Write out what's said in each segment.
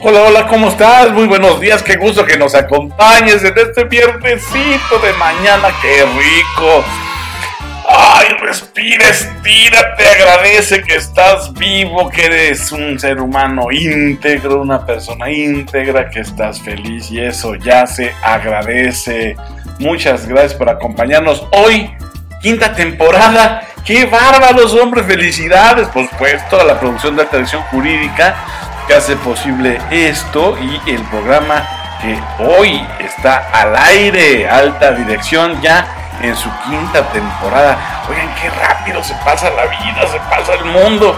Hola, hola, ¿cómo estás? Muy buenos días, qué gusto que nos acompañes en este viernesito de mañana, qué rico. Ay, respira, estírate, agradece que estás vivo, que eres un ser humano íntegro, una persona íntegra, que estás feliz y eso ya se agradece. Muchas gracias por acompañarnos hoy, quinta temporada. ¡Qué bárbaros, hombres! ¡Felicidades! Por supuesto, a la producción de televisión jurídica que hace posible esto y el programa que hoy está al aire, alta dirección ya en su quinta temporada. Oigan, qué rápido se pasa la vida, se pasa el mundo.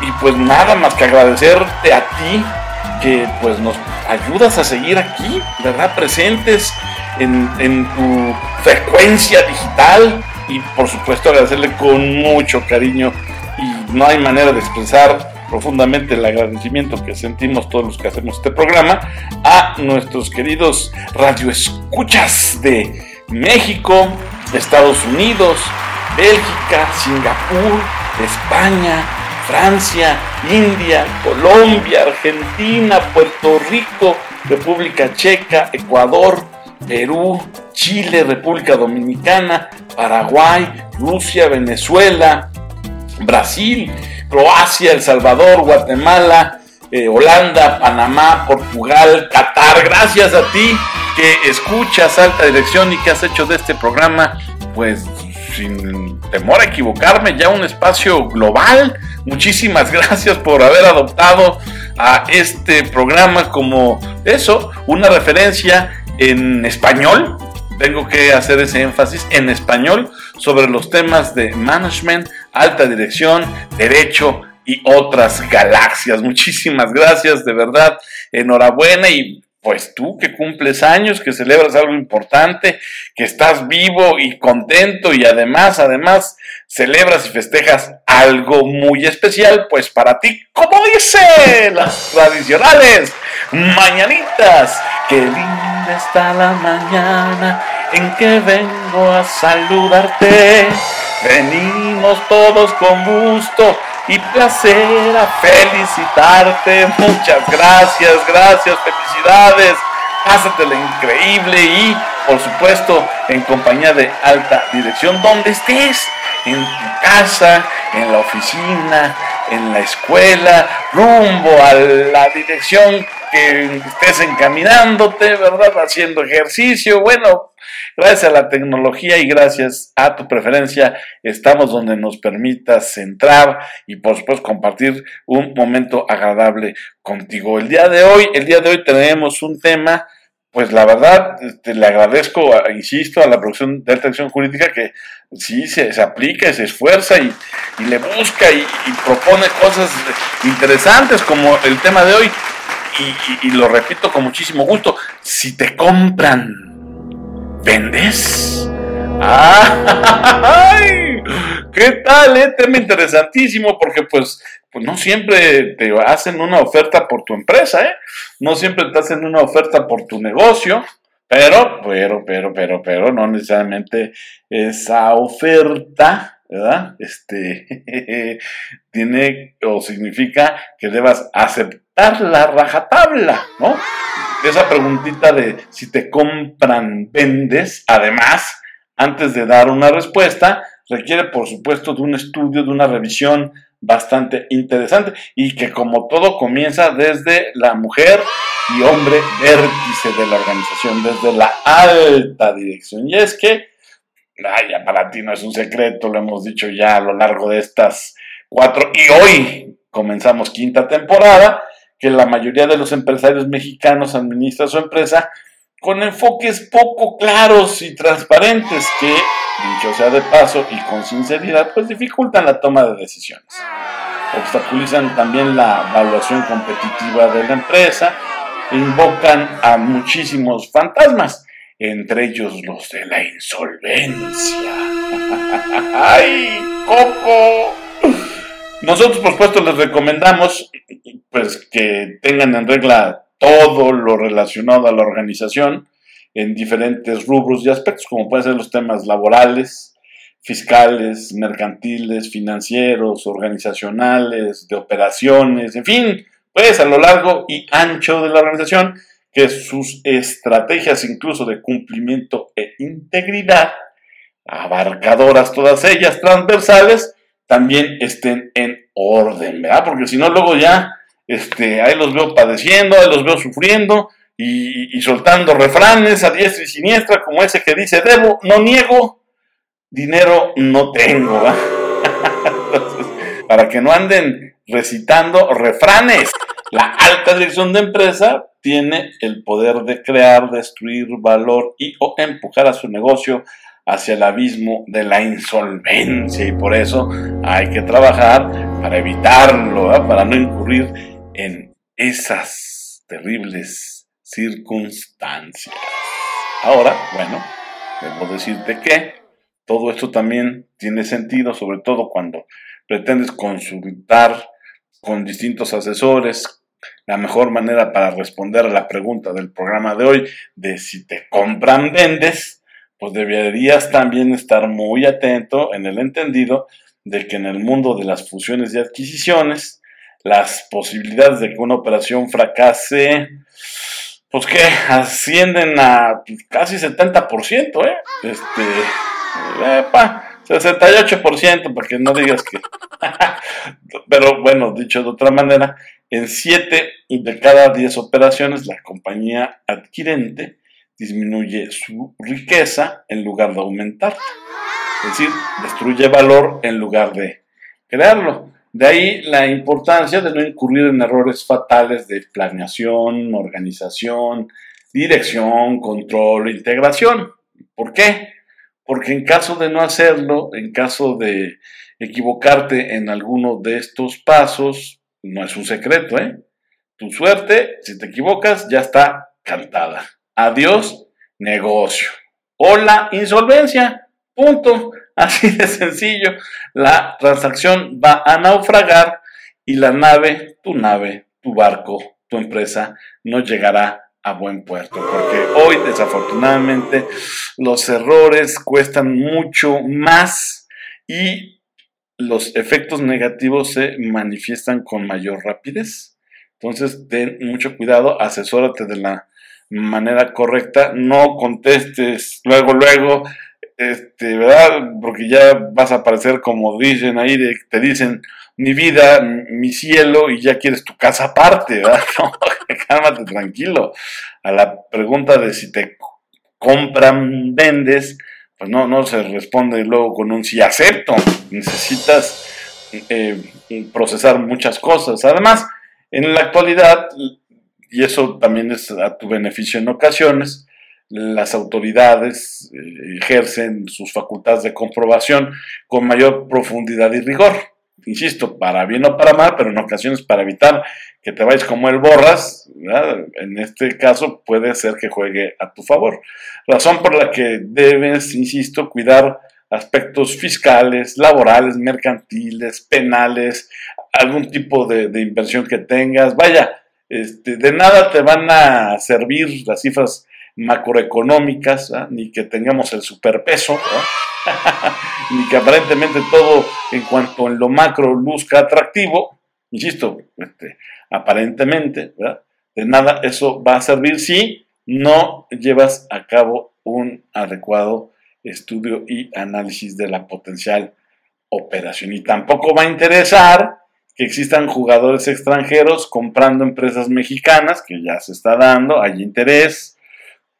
Y pues nada más que agradecerte a ti que pues nos ayudas a seguir aquí, ¿verdad? Presentes en, en tu frecuencia digital y por supuesto agradecerle con mucho cariño y no hay manera de expresar profundamente el agradecimiento que sentimos todos los que hacemos este programa a nuestros queridos radioescuchas de México, Estados Unidos, Bélgica, Singapur, España, Francia, India, Colombia, Argentina, Puerto Rico, República Checa, Ecuador, Perú, Chile, República Dominicana, Paraguay, Rusia, Venezuela, Brasil, Croacia, El Salvador, Guatemala, eh, Holanda, Panamá, Portugal, Qatar. Gracias a ti que escuchas Alta Dirección y que has hecho de este programa, pues sin temor a equivocarme, ya un espacio global. Muchísimas gracias por haber adoptado a este programa como eso, una referencia en español. Tengo que hacer ese énfasis en español sobre los temas de management, alta dirección, derecho y otras galaxias. Muchísimas gracias, de verdad. Enhorabuena y pues tú que cumples años, que celebras algo importante, que estás vivo y contento y además, además, celebras y festejas algo muy especial, pues para ti, como dice las tradicionales mañanitas, qué linda está la mañana en que vengo a saludarte. Venimos todos con gusto y placer a felicitarte. Muchas gracias, gracias, felicidades. Pásatela increíble y, por supuesto, en compañía de alta dirección, donde estés, en tu casa, en la oficina, en la escuela, rumbo a la dirección que estés encaminándote, ¿verdad? Haciendo ejercicio. Bueno, Gracias a la tecnología y gracias a tu preferencia, estamos donde nos permitas entrar y por supuesto compartir un momento agradable contigo. El día de hoy, el día de hoy tenemos un tema, pues la verdad, este, le agradezco, insisto, a la producción de atención jurídica que sí se, aplica, se esfuerza y, le busca y, propone cosas interesantes como el tema de hoy. y lo repito con muchísimo gusto, si te compran ¿Vendes? ¡Ay! ¿Qué tal? Eh? Tema interesantísimo porque pues, pues no siempre te hacen una oferta por tu empresa, ¿eh? No siempre te hacen una oferta por tu negocio, pero, pero, pero, pero, pero, no necesariamente esa oferta, ¿verdad? Este, tiene o significa que debas aceptar la rajatabla, ¿no? esa preguntita de si te compran, vendes, además, antes de dar una respuesta, requiere por supuesto de un estudio, de una revisión bastante interesante y que como todo comienza desde la mujer y hombre vértice de la organización, desde la alta dirección. Y es que, vaya, para ti no es un secreto, lo hemos dicho ya a lo largo de estas cuatro y hoy comenzamos quinta temporada que la mayoría de los empresarios mexicanos administran su empresa con enfoques poco claros y transparentes que, dicho sea de paso y con sinceridad, pues dificultan la toma de decisiones. Obstaculizan también la evaluación competitiva de la empresa invocan a muchísimos fantasmas, entre ellos los de la insolvencia. ¡Ay, Coco! Nosotros, por supuesto, les recomendamos pues, que tengan en regla todo lo relacionado a la organización en diferentes rubros y aspectos, como pueden ser los temas laborales, fiscales, mercantiles, financieros, organizacionales, de operaciones, en fin, pues a lo largo y ancho de la organización, que sus estrategias incluso de cumplimiento e integridad, abarcadoras todas ellas, transversales, también estén en orden, ¿verdad? Porque si no, luego ya, este, ahí los veo padeciendo, ahí los veo sufriendo y, soltando refranes a diestra y siniestra, como ese que dice, debo, no niego, dinero no tengo, ¿verdad? para que no anden recitando refranes. La alta dirección de empresa tiene el poder de crear, destruir valor y o empujar a su negocio hacia el abismo de la insolvencia y por eso hay que trabajar para evitarlo, para no incurrir en esas terribles circunstancias. Ahora, bueno, debo decirte que todo esto también tiene sentido, sobre todo cuando pretendes consultar con distintos asesores la mejor manera para responder a la pregunta del programa de hoy de si te compran, vendes, pues deberías también estar muy atento en el entendido de que en el mundo de las fusiones y adquisiciones, las posibilidades de que una operación fracase, pues que ascienden a casi 70%, ¿eh? Este, epa, 68%, porque no digas que... Pero bueno, dicho de otra manera, en 7 de cada 10 operaciones la compañía adquirente disminuye su riqueza en lugar de aumentar. Es decir, destruye valor en lugar de crearlo. De ahí la importancia de no incurrir en errores fatales de planeación, organización, dirección, control integración. ¿Por qué? Porque en caso de no hacerlo, en caso de equivocarte en alguno de estos pasos, no es un secreto, ¿eh? Tu suerte, si te equivocas, ya está cantada. Adiós, negocio. O la insolvencia. Punto. Así de sencillo. La transacción va a naufragar y la nave, tu nave, tu barco, tu empresa, no llegará a buen puerto. Porque hoy, desafortunadamente, los errores cuestan mucho más y los efectos negativos se manifiestan con mayor rapidez. Entonces, ten mucho cuidado, asesórate de la manera correcta, no contestes luego, luego, este, ¿verdad? Porque ya vas a aparecer como dicen ahí, de, te dicen mi vida, mi cielo, y ya quieres tu casa aparte, ¿verdad? No, cálmate tranquilo. A la pregunta de si te compran, vendes, pues no, no se responde luego con un sí acepto. Necesitas eh, procesar muchas cosas. Además, en la actualidad, y eso también es a tu beneficio en ocasiones, las autoridades eh, ejercen sus facultades de comprobación con mayor profundidad y rigor. Insisto, para bien o para mal, pero en ocasiones para evitar que te vayas como el borras, en este caso puede ser que juegue a tu favor. Razón por la que debes, insisto, cuidar aspectos fiscales, laborales, mercantiles, penales, algún tipo de, de inversión que tengas. Vaya, este, de nada te van a servir las cifras macroeconómicas, ni que tengamos el superpeso, ni que aparentemente todo en cuanto en lo macro luzca atractivo, insisto, este, aparentemente, de nada eso va a servir si no llevas a cabo un adecuado estudio y análisis de la potencial operación. Y tampoco va a interesar que existan jugadores extranjeros comprando empresas mexicanas, que ya se está dando, hay interés,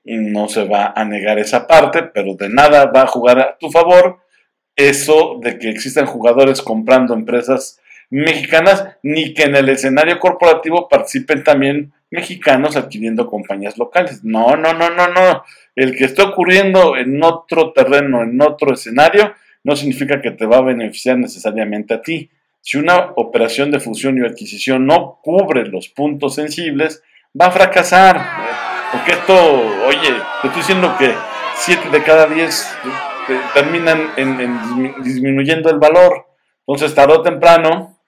no se va a negar esa parte, pero de nada va a jugar a tu favor eso de que existan jugadores comprando empresas mexicanas, ni que en el escenario corporativo participen también mexicanos adquiriendo compañías locales. No, no, no, no, no. El que esté ocurriendo en otro terreno, en otro escenario, no significa que te va a beneficiar necesariamente a ti. Si una operación de fusión y adquisición no cubre los puntos sensibles, va a fracasar. Porque esto, oye, te estoy diciendo que 7 de cada 10 terminan en, disminuyendo el valor. Entonces, tarde o temprano,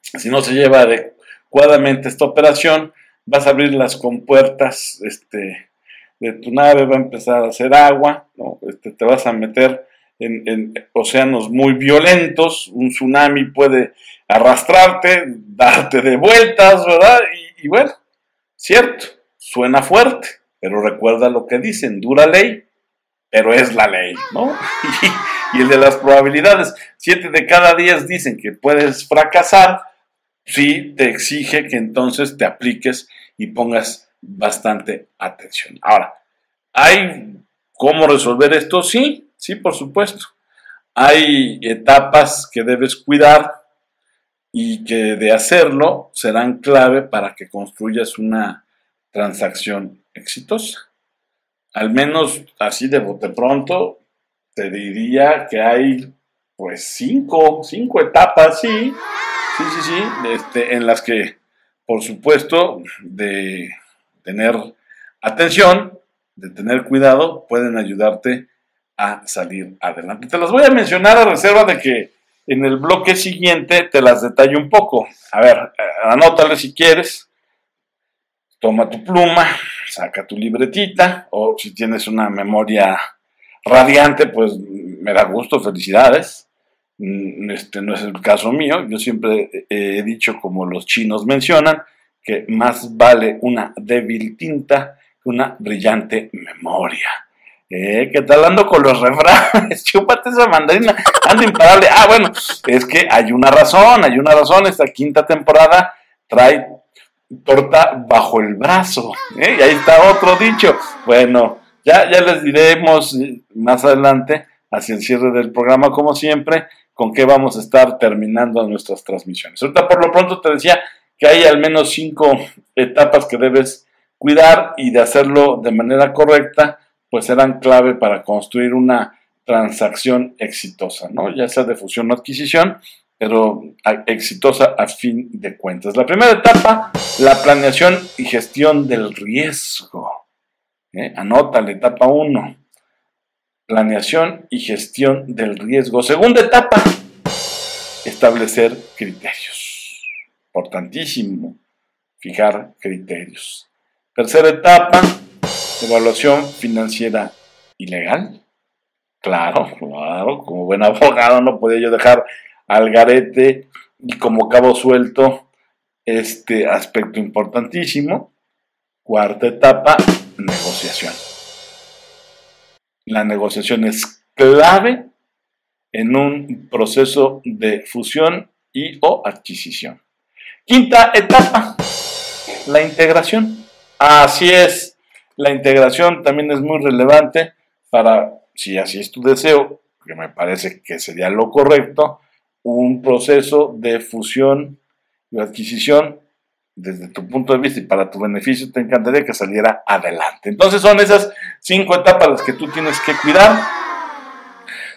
si no se lleva adecuadamente esta operación, vas a abrir las compuertas este, de tu nave, va a empezar a hacer agua, este, te vas a meter en, océanos muy violentos, un tsunami puede arrastrarte, darte de vueltas, ¿verdad? Y, bueno, cierto, suena fuerte, pero recuerda lo que dicen, dura ley, pero es la ley, ¿no? Y, el de las probabilidades, siete de cada diez dicen que puedes fracasar, sí te exige que entonces te apliques y pongas bastante atención. Ahora, ¿hay cómo resolver esto? Sí, sí, por supuesto. Hay etapas que debes cuidar y que de hacerlo serán clave para que construyas una transacción exitosa. Al menos así de bote pronto, te diría que hay pues cinco, cinco etapas, sí, sí, sí, sí, este, en las que, por supuesto, de tener atención, de tener cuidado, pueden ayudarte salir adelante. Te las voy a mencionar a reserva de que en el bloque siguiente te las detallo un poco. A ver, eh, anótale si quieres. Toma tu pluma, saca tu libretita, o si tienes una memoria radiante, pues me da gusto, felicidades. Mm, este no es el caso mío. Yo siempre he dicho, como los chinos mencionan, que más vale una débil tinta que una brillante memoria. Eh, ¿Qué tal ando con los refranes? Chúpate esa mandarina, ando imparable. Ah, bueno, es que hay una razón, hay una razón. Esta quinta temporada trae torta bajo el brazo. ¿eh? Y ahí está otro dicho. Bueno, ya, ya les diremos más adelante, hacia el cierre del programa, como siempre, con qué vamos a estar terminando nuestras transmisiones. Ahorita por lo pronto te decía que hay al menos cinco etapas que debes cuidar y de hacerlo de manera correcta, pues serán clave para construir una transacción exitosa, ¿no? Ya sea de fusión o adquisición, pero exitosa a fin de cuentas. La primera etapa, la planeación y gestión del riesgo. ¿Eh? Anota la etapa 1. Planeación y gestión del riesgo. Segunda etapa, establecer criterios. Importantísimo, fijar criterios. Tercera etapa, evaluación financiera y legal. Claro, claro, como buen abogado no podía yo dejar al garete y como cabo suelto este aspecto importantísimo. Cuarta etapa, negociación. La negociación es clave en un proceso de fusión y o adquisición. Quinta etapa, la integración. Así es, la integración también es muy relevante para, si así es tu deseo, que me parece que sería lo correcto, un proceso de fusión y adquisición desde tu punto de vista y para tu beneficio, te encantaría que saliera adelante. Entonces son esas cinco etapas las que tú tienes que cuidar,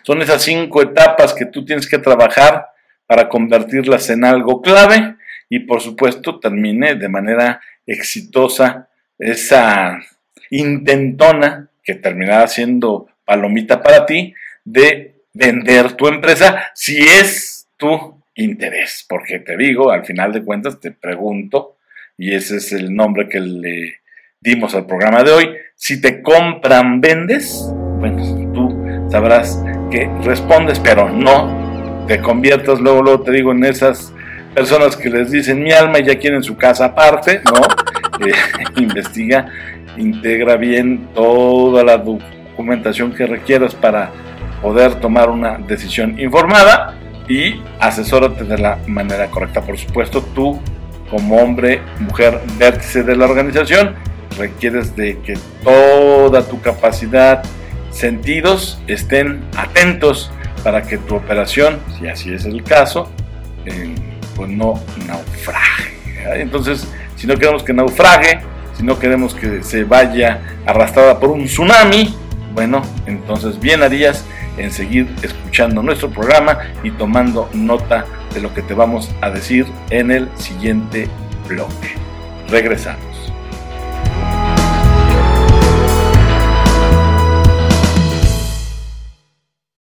son esas cinco etapas que tú tienes que trabajar para convertirlas en algo clave y por supuesto termine de manera exitosa esa intentona que terminará siendo palomita para ti de vender tu empresa si es tu interés, porque te digo, al final de cuentas te pregunto, y ese es el nombre que le dimos al programa de hoy, si te compran, vendes, bueno, tú sabrás que respondes, pero no te conviertas luego, luego te digo, en esas personas que les dicen mi alma y ya quieren su casa aparte, ¿no? Eh, investiga, integra bien toda la documentación que requieras para poder tomar una decisión informada y asesórate de la manera correcta. Por supuesto, tú como hombre, mujer, vértice de la organización, requieres de que toda tu capacidad, sentidos estén atentos para que tu operación, si así es el caso, eh, pues no naufrague. Entonces, si no queremos que naufrague, si no queremos que se vaya arrastrada por un tsunami, bueno, entonces bien harías en seguir escuchando nuestro programa y tomando nota de lo que te vamos a decir en el siguiente bloque. Regresamos.